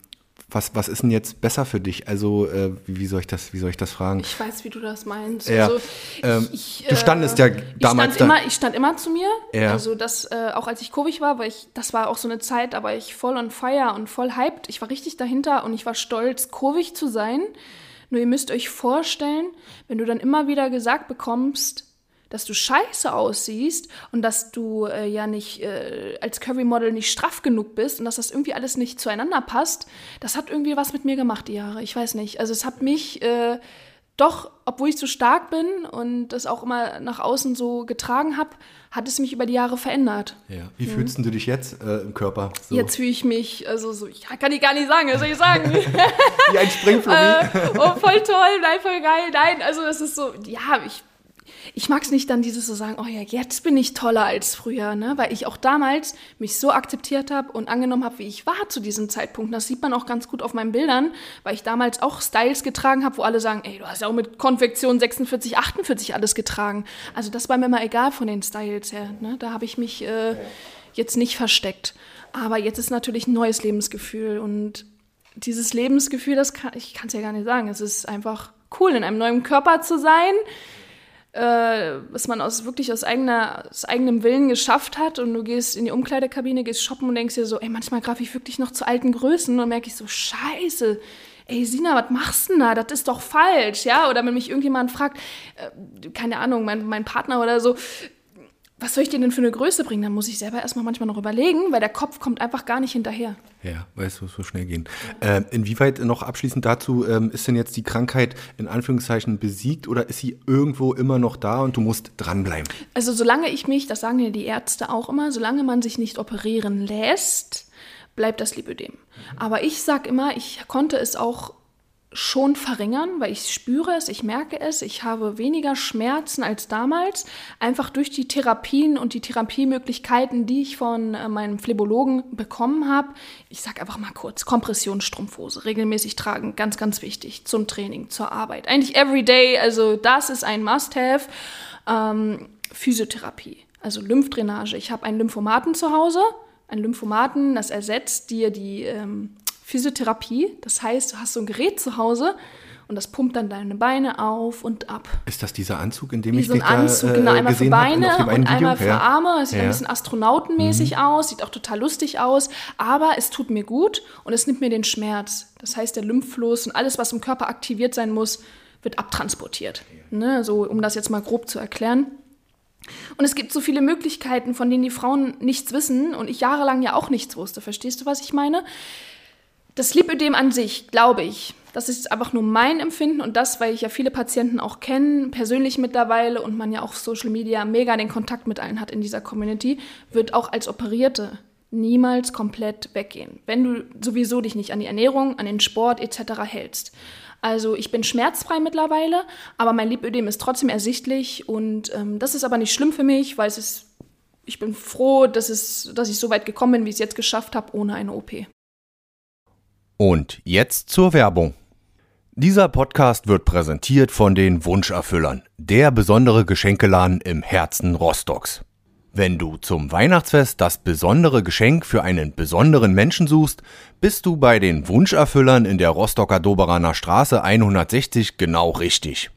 was, was ist denn jetzt besser für dich? Also, äh, wie, wie, soll ich das, wie soll ich das fragen? Ich weiß, wie du das meinst. Ja, Also, ähm, du standest ja damals ich stand, da- immer, ich stand immer zu mir. Ja. Also das, äh, auch als ich Kurvig war, weil ich, das war auch so eine Zeit, da war ich voll on fire und voll hyped. Ich war richtig dahinter und ich war stolz, kurvig zu sein. Nur ihr müsst euch vorstellen, wenn du dann immer wieder gesagt bekommst, dass du scheiße aussiehst und dass du äh, ja nicht äh, als Curvy-Model nicht straff genug bist und dass das irgendwie alles nicht zueinander passt, das hat irgendwie was mit mir gemacht, die Jahre. Ich weiß nicht. Also es hat mich äh, doch, obwohl ich so stark bin und das auch immer nach außen so getragen habe, hat es mich über die Jahre verändert. Ja. Wie fühlst du dich jetzt äh, im Körper? So. Mhm. Jetzt fühle ich mich, also so, ich kann ich gar nicht sagen, was soll ich sagen? Wie ein Springflummi. äh, oh, voll toll, nein, voll geil, nein, also das ist so, ja, ich, ich mag es nicht dann dieses so sagen, oh ja, jetzt bin ich toller als früher, ne? weil ich auch damals mich so akzeptiert habe und angenommen habe, wie ich war zu diesem Zeitpunkt. Das sieht man auch ganz gut auf meinen Bildern, weil ich damals auch Styles getragen habe, wo alle sagen, ey, du hast ja auch mit Konfektion 46, 48 alles getragen. Also das war mir immer egal von den Styles her, ne? da habe ich mich äh, jetzt nicht versteckt. Aber jetzt ist natürlich ein neues Lebensgefühl und dieses Lebensgefühl, das kann, ich kann es ja gar nicht sagen. Es ist einfach cool, in einem neuen Körper zu sein, äh, was man aus wirklich aus, eigener, aus eigenem Willen geschafft hat. Und du gehst in die Umkleidekabine, gehst shoppen und denkst dir so, ey, manchmal greife ich wirklich noch zu alten Größen und merke ich so, scheiße. Ey, Sina, was machst du denn da? Das ist doch falsch, ja? Oder wenn mich irgendjemand fragt, äh, keine Ahnung, mein, mein Partner oder so, was soll ich dir denn für eine Größe bringen? Dann muss ich selber erstmal manchmal noch überlegen, weil der Kopf kommt einfach gar nicht hinterher. Ja, weißt du, so schnell gehen. Äh, inwieweit noch abschließend dazu, ähm, ist denn jetzt die Krankheit in Anführungszeichen besiegt oder ist sie irgendwo immer noch da und du musst dranbleiben? Also solange ich mich, das sagen ja die Ärzte auch immer, solange man sich nicht operieren lässt, bleibt das Lipödem. Aber ich sag immer, ich konnte es auch schon verringern, weil ich spüre es, ich merke es, ich habe weniger Schmerzen als damals, einfach durch die Therapien und die Therapiemöglichkeiten, die ich von äh, meinem Phlebologen bekommen habe. Ich sage einfach mal kurz, Kompressionsstrumpfhose, regelmäßig tragen, ganz, ganz wichtig, zum Training, zur Arbeit. Eigentlich everyday, also das ist ein Must-Have. Ähm, Physiotherapie, also Lymphdrainage. Ich habe einen Lymphomaten zu Hause, ein Lymphomaten, das ersetzt dir die ähm, Physiotherapie. Das heißt, du hast so ein Gerät zu Hause und das pumpt dann deine Beine auf und ab. Ist das dieser Anzug, in dem Wie ich so ein Anzug, da, äh, genau, einmal für Beine hab, und einmal für. Arme. Es sieht Ja. ein bisschen astronautenmäßig Mhm. aus, sieht auch total lustig aus, aber es tut mir gut und es nimmt mir den Schmerz. Das heißt, der Lymphfluss und alles, was im Körper aktiviert sein muss, wird abtransportiert. Ne, so, um das jetzt mal grob zu erklären. Und es gibt so viele Möglichkeiten, von denen die Frauen nichts wissen und ich jahrelang ja auch nichts wusste. Verstehst du, was ich meine? Das Lipödem an sich, glaube ich, das ist einfach nur mein Empfinden und das, weil ich ja viele Patienten auch kenne, persönlich mittlerweile und man ja auch auf Social Media mega den Kontakt mit allen hat in dieser Community, wird auch als Operierte niemals komplett weggehen, wenn du sowieso dich nicht an die Ernährung, an den Sport etc. hältst. Also ich bin schmerzfrei mittlerweile, aber mein Lipödem ist trotzdem ersichtlich und ähm, das ist aber nicht schlimm für mich, weil es ist, ich bin froh, dass, es, dass ich so weit gekommen bin, wie ich es jetzt geschafft habe, ohne eine OP. Und jetzt zur Werbung. Dieser Podcast wird präsentiert von den Wunscherfüllern, der besondere Geschenkeladen im Herzen Rostocks. Wenn du zum Weihnachtsfest das besondere Geschenk für einen besonderen Menschen suchst, bist du bei den Wunscherfüllern in der Rostocker Doberaner Straße 160 genau richtig.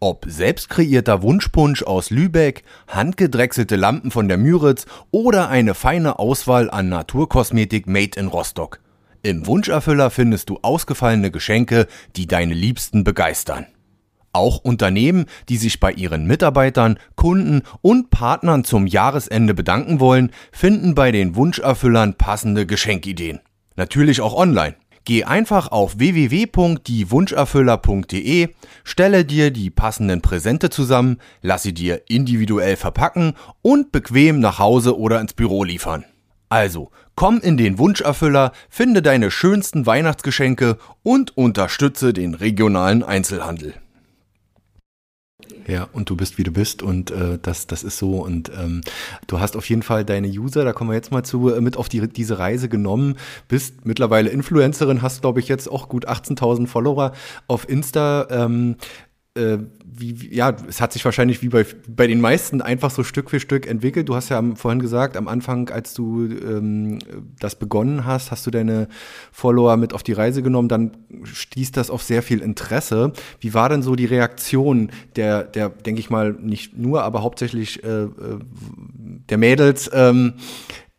Ob selbst kreierter Wunschpunsch aus Lübeck, handgedrechselte Lampen von der Müritz oder eine feine Auswahl an Naturkosmetik made in Rostock. Im Wunscherfüller findest du ausgefallene Geschenke, die deine Liebsten begeistern. Auch Unternehmen, die sich bei ihren Mitarbeitern, Kunden und Partnern zum Jahresende bedanken wollen, finden bei den Wunscherfüllern passende Geschenkideen. Natürlich auch online. Geh einfach auf www.diewunscherfüller.de, stelle dir die passenden Präsente zusammen, lass sie dir individuell verpacken und bequem nach Hause oder ins Büro liefern. Also, komm in den Wunscherfüller, finde deine schönsten Weihnachtsgeschenke und unterstütze den regionalen Einzelhandel. Ja, und du bist wie du bist und äh, das, das ist so. Und ähm, du hast auf jeden Fall deine User, da kommen wir jetzt mal zu, äh, mit auf die, diese Reise genommen. Bist mittlerweile Influencerin, hast, glaube ich, jetzt auch gut 18.000 Follower auf Insta. Ähm, äh, wie, wie- ja, es hat sich wahrscheinlich wie bei, bei den meisten einfach so Stück für Stück entwickelt. Du hast ja am, vorhin gesagt, am Anfang, als du ähm, das begonnen hast, hast du deine Follower mit auf die Reise genommen, dann stieß das auf sehr viel Interesse. Wie war denn so die Reaktion der, der denke ich mal, nicht nur, aber hauptsächlich äh, äh, der Mädels? Ähm,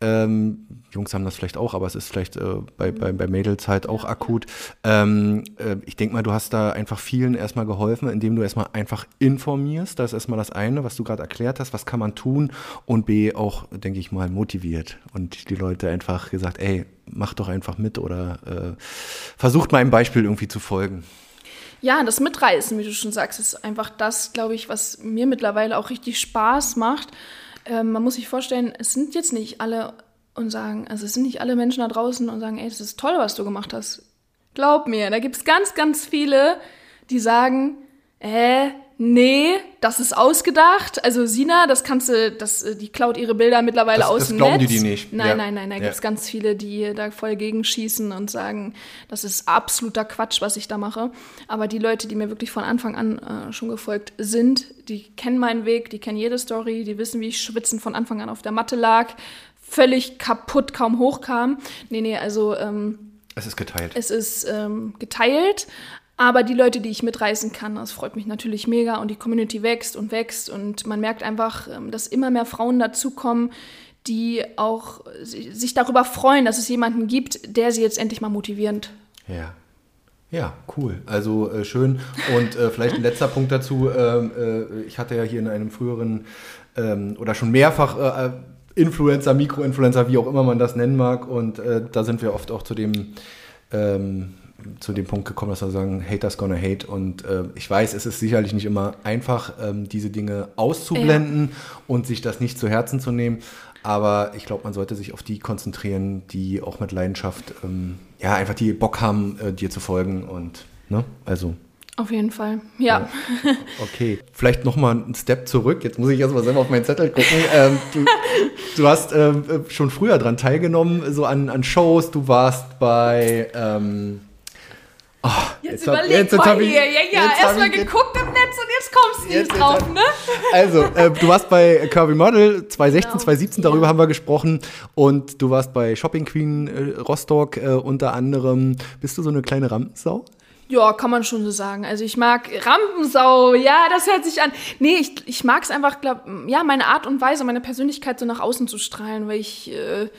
ähm, Jungs haben das vielleicht auch, aber es ist vielleicht äh, bei, bei, bei Mädels halt auch akut. Ähm, äh, ich denke mal, du hast da einfach vielen erstmal geholfen, indem du erstmal einfach informierst. Das ist erstmal das eine, was du gerade erklärt hast, was kann man tun und B auch, denke ich mal, motiviert und die Leute einfach gesagt, ey, mach doch einfach mit oder äh, versucht meinem Beispiel irgendwie zu folgen. Ja, das Mitreißen, wie du schon sagst, ist einfach das, glaube ich, was mir mittlerweile auch richtig Spaß macht. Ähm, man muss sich vorstellen, es sind jetzt nicht alle und sagen, also es sind nicht alle Menschen da draußen und sagen, ey, das ist toll, was du gemacht hast. Glaub mir, da gibt es ganz, ganz viele, die sagen, äh, nee, das ist ausgedacht. Also Sina, das kannst du, das, äh, die klaut ihre Bilder mittlerweile Das- aus das dem glauben die Netz. die nicht. Nein, Ja. nein, nein, da Ja. gibt es ganz viele, die da voll gegenschießen und sagen, das ist absoluter Quatsch, was ich da mache. Aber die Leute, die mir wirklich von Anfang an äh, schon gefolgt sind, die kennen meinen Weg, die kennen jede Story, die wissen, wie ich schwitzend von Anfang an auf der Matte lag, völlig kaputt, kaum hochkam. Nee, nee, also ähm, Es ist geteilt. es ist ähm, geteilt, aber die Leute, die ich mitreißen kann, das freut mich natürlich mega und die Community wächst und wächst und man merkt einfach, ähm, dass immer mehr Frauen dazukommen, die auch si- sich darüber freuen, dass es jemanden gibt, der sie jetzt endlich mal motivierend. Ja. Ja, cool. Also äh, schön. Und äh, vielleicht ein letzter Punkt dazu. Ähm, äh, ich hatte ja hier in einem früheren ähm, oder schon mehrfach äh, äh, Influencer, Mikroinfluencer, wie auch immer man das nennen mag. Und äh, da sind wir oft auch zu dem, ähm, zu dem Punkt gekommen, dass wir sagen, Haters gonna hate. Und äh, ich weiß, es ist sicherlich nicht immer einfach, ähm, diese Dinge auszublenden und sich das nicht zu Herzen zu nehmen. Aber ich glaube, man sollte sich auf die konzentrieren, die auch mit Leidenschaft, ähm, ja, einfach die Bock haben, äh, dir zu folgen. Und Ne? Also auf jeden Fall, ja. ja. Okay, vielleicht nochmal einen Step zurück. Jetzt muss ich erstmal selber auf meinen Zettel gucken. Ähm, du, du, hast ähm, schon früher daran teilgenommen, so an, an Shows. Du warst bei. Ähm, oh, jetzt, jetzt überleg jetzt, jetzt mal hier. Ja, ja, erstmal geguckt im Netz und jetzt kommst du jetzt, drauf, hab, ne? Also, äh, du warst bei Kirby Model 2016, genau. 2017, darüber ja. haben wir gesprochen. Und du warst bei Shopping Queen äh, Rostock äh, unter anderem. Bist du so eine kleine Rampensau? Ja, kann man schon so sagen. Also ich mag Rampensau, ja, das hört sich an. Nee, ich, ich mag es einfach, glaub, ja, meine Art und Weise, meine Persönlichkeit so nach außen zu strahlen, weil ich, äh,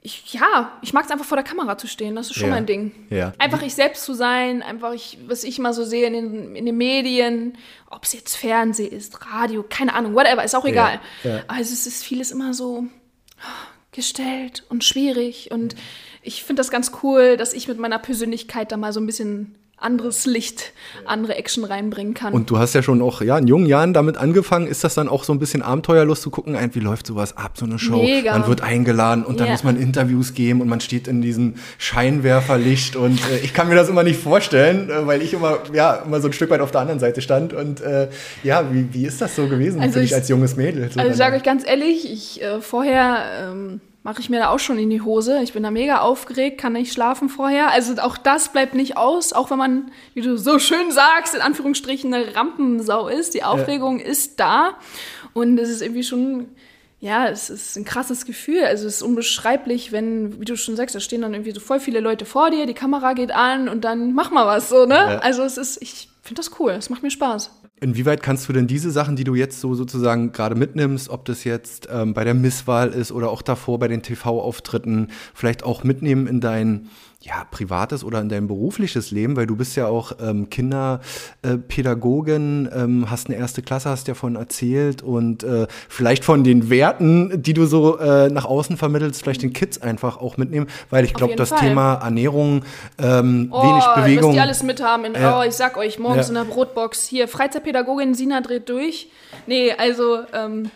ich ja, ich mag es einfach vor der Kamera zu stehen, das ist schon ja. mein Ding. Ja. Einfach ich selbst zu sein, einfach ich, was ich mal so sehe in den, in den Medien, ob es jetzt Fernsehen ist, Radio, keine Ahnung, whatever, ist auch egal. Ja. Ja. Also es ist vieles immer so gestellt und schwierig und ich finde das ganz cool, dass ich mit meiner Persönlichkeit da mal so ein bisschen anderes Licht, andere Action reinbringen kann. Und du hast ja schon auch ja, in jungen Jahren damit angefangen. Ist das dann auch so ein bisschen Abenteuerlust zu gucken, wie läuft sowas ab, so eine Show? Mega. Man wird eingeladen und dann yeah. muss man Interviews geben und man steht in diesem Scheinwerferlicht und äh, ich kann mir das immer nicht vorstellen, äh, weil ich immer, ja, immer so ein Stück weit auf der anderen Seite stand und äh, ja, wie, wie ist das so gewesen also für dich als junges Mädel? So also ich sage euch ganz ehrlich, ich äh, vorher... Ähm, mache ich mir da auch schon in die Hose. Ich bin da mega aufgeregt, kann nicht schlafen vorher. Also auch das bleibt nicht aus, auch wenn man, wie du so schön sagst, in Anführungsstrichen eine Rampensau ist. Die Aufregung ja. ist da und es ist irgendwie schon ja, es ist ein krasses Gefühl. Also es ist unbeschreiblich, wenn, wie du schon sagst, da stehen dann irgendwie so voll viele Leute vor dir, die Kamera geht an und dann mach mal was so, ne? Ja. Also es ist, ich finde das cool, es macht mir Spaß. Inwieweit kannst du denn diese Sachen, die du jetzt so sozusagen gerade mitnimmst, ob das jetzt ähm, bei der Misswahl ist oder auch davor bei den TV-Auftritten, vielleicht auch mitnehmen in dein ja, privates oder in dein berufliches Leben, weil du bist ja auch ähm, Kinderpädagogin, äh, ähm, hast eine erste Klasse, hast ja von erzählt und äh, vielleicht von den Werten, die du so äh, nach außen vermittelst, vielleicht den Kids einfach auch mitnehmen, weil ich glaube, das Fall. Thema Ernährung, ähm, oh, wenig Bewegung. Was die alles mit haben, in, oh, ich sag euch, morgens ja. in der Brotbox, hier, Freizeitpädagogin Sina dreht durch. Nee, also, ähm,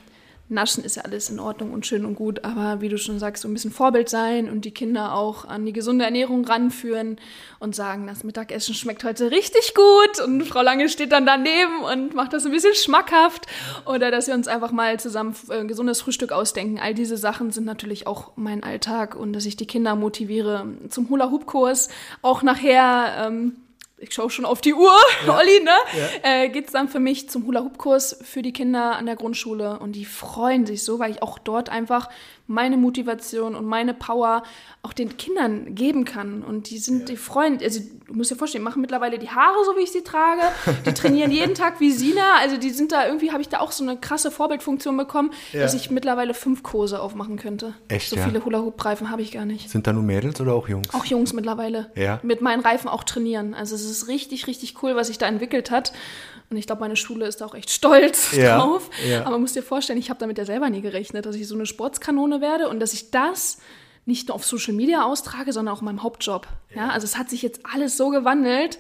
Naschen ist ja alles in Ordnung und schön und gut, aber wie du schon sagst, so ein bisschen Vorbild sein und die Kinder auch an die gesunde Ernährung ranführen und sagen, das Mittagessen schmeckt heute richtig gut und Frau Lange steht dann daneben und macht das ein bisschen schmackhaft oder dass wir uns einfach mal zusammen ein äh, gesundes Frühstück ausdenken. All diese Sachen sind natürlich auch mein Alltag und dass ich die Kinder motiviere zum Hula-Hoop-Kurs, auch nachher ähm, ich schaue schon auf die Uhr, ja. Olli, ne? Ja. Äh, Geht es dann für mich zum Hula-Hoop-Kurs für die Kinder an der Grundschule und die freuen sich so, weil ich auch dort einfach meine Motivation und meine Power auch den Kindern geben kann. Und die sind, ja. die freuen, also du musst dir vorstellen, die machen mittlerweile die Haare so, wie ich sie trage. Die trainieren jeden Tag wie Sina. Also die sind da irgendwie, habe ich da auch so eine krasse Vorbildfunktion bekommen, ja. dass ich mittlerweile fünf Kurse aufmachen könnte. Echt? So ja? viele Hula-Hoop-Reifen habe ich gar nicht. Sind da nur Mädels oder auch Jungs? Auch Jungs mittlerweile. Ja. Mit meinen Reifen auch trainieren. Also es ist richtig, richtig cool, was sich da entwickelt hat. Und ich glaube, meine Schule ist da auch echt stolz drauf. Aber man muss dir vorstellen, ich habe damit ja selber nie gerechnet, dass ich so eine Sportskanone werde und dass ich das nicht nur auf Social Media austrage, sondern auch in meinem Hauptjob. Ja, also es hat sich jetzt alles so gewandelt,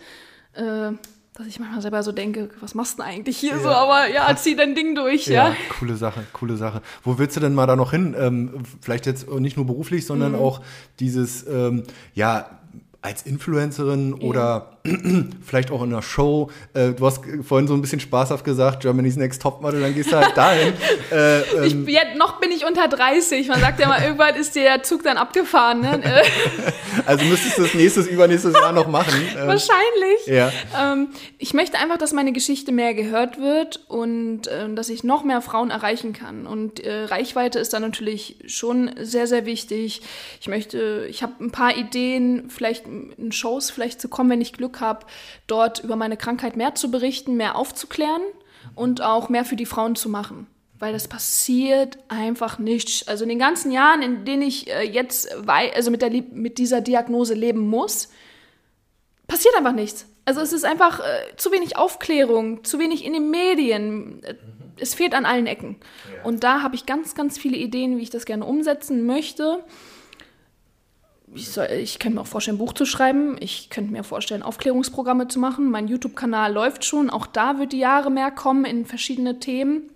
äh, dass ich manchmal selber so denke, was machst du denn eigentlich hier ja. so? Aber ja, zieh dein Ding durch, ja. ja. Coole Sache, coole Sache. Wo willst du denn mal da noch hin? Ähm, vielleicht jetzt nicht nur beruflich, sondern mhm. auch dieses, ähm, ja, als Influencerin oder vielleicht auch in einer Show. Äh, du hast vorhin so ein bisschen spaßhaft gesagt, Germany's Next Topmodel, dann gehst du halt dahin. äh, ähm. ich, ja, noch bin ich unter 30. Man sagt ja mal, irgendwann ist der Zug dann abgefahren. Ne? also müsstest du das nächstes, übernächstes Jahr noch machen. Ähm, Wahrscheinlich. Ja. Ähm, ich möchte einfach, dass meine Geschichte mehr gehört wird und äh, dass ich noch mehr Frauen erreichen kann. Und äh, Reichweite ist da natürlich schon sehr, sehr wichtig. Ich möchte, ich habe ein paar Ideen, vielleicht in Shows vielleicht zu kommen, wenn ich Glück habe, dort über meine Krankheit mehr zu berichten, mehr aufzuklären und auch mehr für die Frauen zu machen. Weil das passiert einfach nicht. Also in den ganzen Jahren, in denen ich äh, jetzt also mit, der, mit dieser Diagnose leben muss, passiert einfach nichts. Also es ist einfach äh, zu wenig Aufklärung, zu wenig in den Medien. Es fehlt an allen Ecken. Ja. Und da habe ich ganz, ganz viele Ideen, wie ich das gerne umsetzen möchte ich, soll, ich könnte mir auch vorstellen, ein Buch zu schreiben. Ich könnte mir vorstellen, Aufklärungsprogramme zu machen. Mein YouTube-Kanal läuft schon. Auch da wird die Jahre mehr kommen in verschiedene Themen.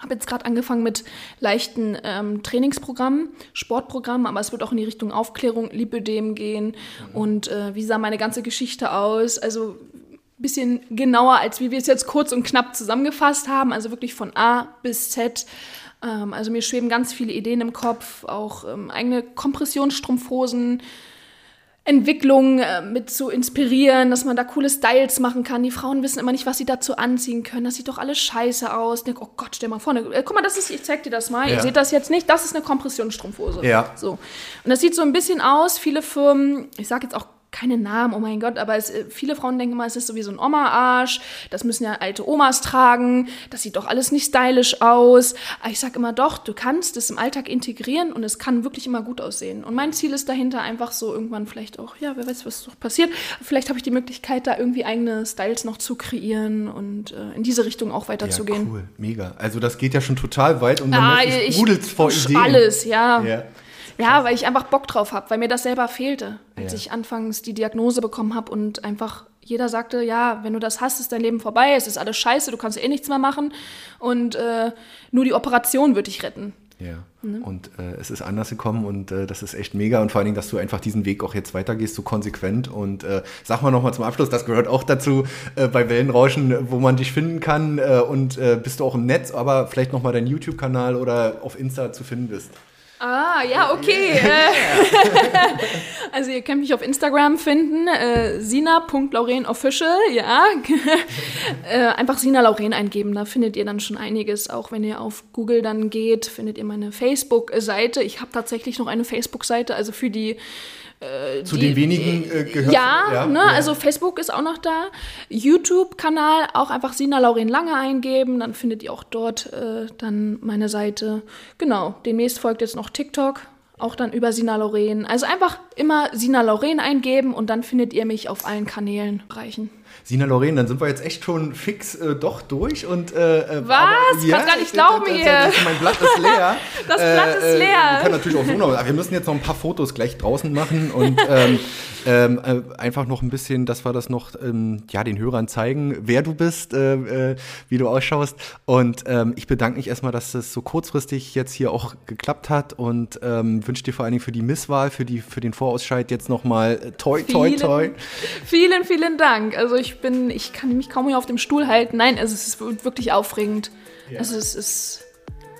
habe jetzt gerade angefangen mit leichten ähm, Trainingsprogrammen, Sportprogrammen, aber es wird auch in die Richtung Aufklärung, Lipödem gehen mhm. und äh, wie sah meine ganze Geschichte aus. Also ein bisschen genauer, als wie wir es jetzt kurz und knapp zusammengefasst haben. Also wirklich von A bis Z. Ähm, also mir schweben ganz viele Ideen im Kopf, auch ähm, eigene Kompressionsstrumpfhosen Entwicklung äh, mit zu inspirieren, dass man da coole Styles machen kann. Die Frauen wissen immer nicht, was sie dazu anziehen können. Das sieht doch alles scheiße aus. Denk, oh Gott, stell mal vor. Äh, guck mal, das ist, ich zeig dir das mal. Ja. Ihr seht das jetzt nicht. Das ist eine Kompressionsstrumpfhose. Ja. So. Und das sieht so ein bisschen aus. Viele Firmen, ich sage jetzt auch keine Namen, oh mein Gott, aber es, äh, viele Frauen denken immer, es ist sowieso ein Oma-Arsch, das müssen ja alte Omas tragen, das sieht doch alles nicht stylisch aus. Aber ich sage immer doch, du kannst es im Alltag integrieren und es kann wirklich immer gut aussehen. Und mein Ziel ist dahinter einfach so irgendwann vielleicht auch, ja, wer weiß, was noch passiert. Vielleicht habe ich die Möglichkeit, da irgendwie eigene Styles noch zu kreieren und äh, in diese Richtung auch weiterzugehen. Ja, cool, mega. Also das geht ja schon total weit und man ah, merkt, vor Ideen. Alles, ja. ja. Ja, weil ich einfach Bock drauf habe, weil mir das selber fehlte, als ja. ich anfangs die Diagnose bekommen habe und einfach jeder sagte, ja, wenn du das hast, ist dein Leben vorbei, es ist alles scheiße, du kannst eh nichts mehr machen und äh, nur die Operation wird dich retten. Ja. Ne? Und äh, es ist anders gekommen und äh, das ist echt mega und vor allen Dingen, dass du einfach diesen Weg auch jetzt weitergehst, so konsequent. Und äh, sag mal nochmal zum Abschluss, das gehört auch dazu äh, bei Wellenrauschen, wo man dich finden kann äh, und äh, bist du auch im Netz, aber vielleicht nochmal deinen YouTube-Kanal oder auf Insta zu finden bist. Ah, ja, okay. also ihr könnt mich auf Instagram finden, äh, sina.laurenofficial, ja. äh, einfach Sina Lauren eingeben, da findet ihr dann schon einiges. Auch wenn ihr auf Google dann geht, findet ihr meine Facebook-Seite. Ich habe tatsächlich noch eine Facebook-Seite, also für die äh, Zu die, den wenigen äh, gehört. Ja, ja, ne, ja, also Facebook ist auch noch da. YouTube-Kanal auch einfach Sina Lauren Lange eingeben, dann findet ihr auch dort äh, dann meine Seite. Genau, demnächst folgt jetzt noch TikTok, auch dann über Sina Lauren. Also einfach immer Sina Lauren eingeben und dann findet ihr mich auf allen Kanälen reichen. Sina Loren, dann sind wir jetzt echt schon fix äh, doch durch und äh, äh Was? Aber, ja, Kannst gar nicht glauben das, hier. Das, mein Blatt ist leer. das Blatt ist äh, leer. wir können natürlich auch so noch, aber wir müssen jetzt noch ein paar Fotos gleich draußen machen und ähm, ähm, äh, einfach noch ein bisschen, dass wir das noch ähm, ja, den Hörern zeigen, wer du bist, äh, wie du ausschaust. Und ähm, ich bedanke mich erstmal, dass es so kurzfristig jetzt hier auch geklappt hat und ähm, wünsche dir vor allen Dingen für die Misswahl, für, die, für den Vorausscheid jetzt nochmal toi, toi, toi. Vielen, vielen Dank. Also ich bin, ich kann mich kaum mehr auf dem Stuhl halten. Nein, also es ist wirklich aufregend. Ja. Also es ist.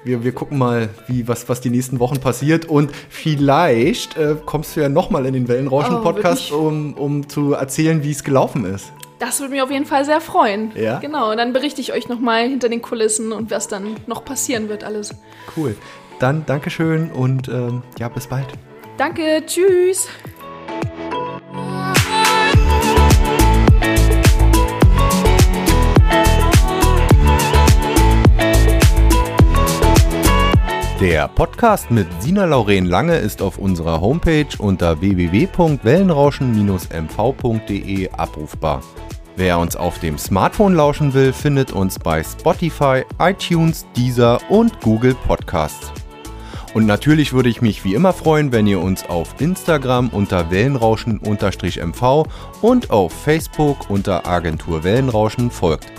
Wir, wir gucken mal, wie, was, was die nächsten Wochen passiert. Und vielleicht äh, kommst du ja nochmal in den Wellenrauschen-Podcast, oh, um, um zu erzählen, wie es gelaufen ist. Das würde mich auf jeden Fall sehr freuen. Ja. Genau, und dann berichte ich euch nochmal hinter den Kulissen und was dann noch passieren wird, alles. Cool. Dann Dankeschön und ähm, ja, bis bald. Danke, tschüss. Der Podcast mit Sina Lauren Lange ist auf unserer Homepage unter www.wellenrauschen-mv.de abrufbar. Wer uns auf dem Smartphone lauschen will, findet uns bei Spotify, iTunes, Deezer und Google Podcasts. Und natürlich würde ich mich wie immer freuen, wenn ihr uns auf Instagram unter Wellenrauschen-mv und auf Facebook unter Agentur Wellenrauschen folgt.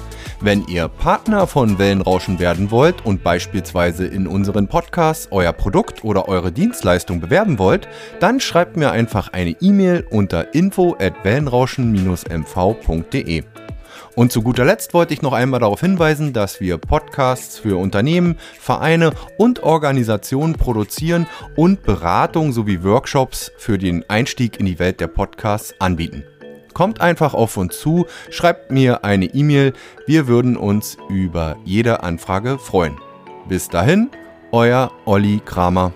Wenn ihr Partner von Wellenrauschen werden wollt und beispielsweise in unseren Podcasts euer Produkt oder eure Dienstleistung bewerben wollt, dann schreibt mir einfach eine E-Mail unter info at wellenrauschen-mv.de. Und zu guter Letzt wollte ich noch einmal darauf hinweisen, dass wir Podcasts für Unternehmen, Vereine und Organisationen produzieren und Beratung sowie Workshops für den Einstieg in die Welt der Podcasts anbieten. Kommt einfach auf uns zu, schreibt mir eine E-Mail. Wir würden uns über jede Anfrage freuen. Bis dahin, euer Olli Kramer.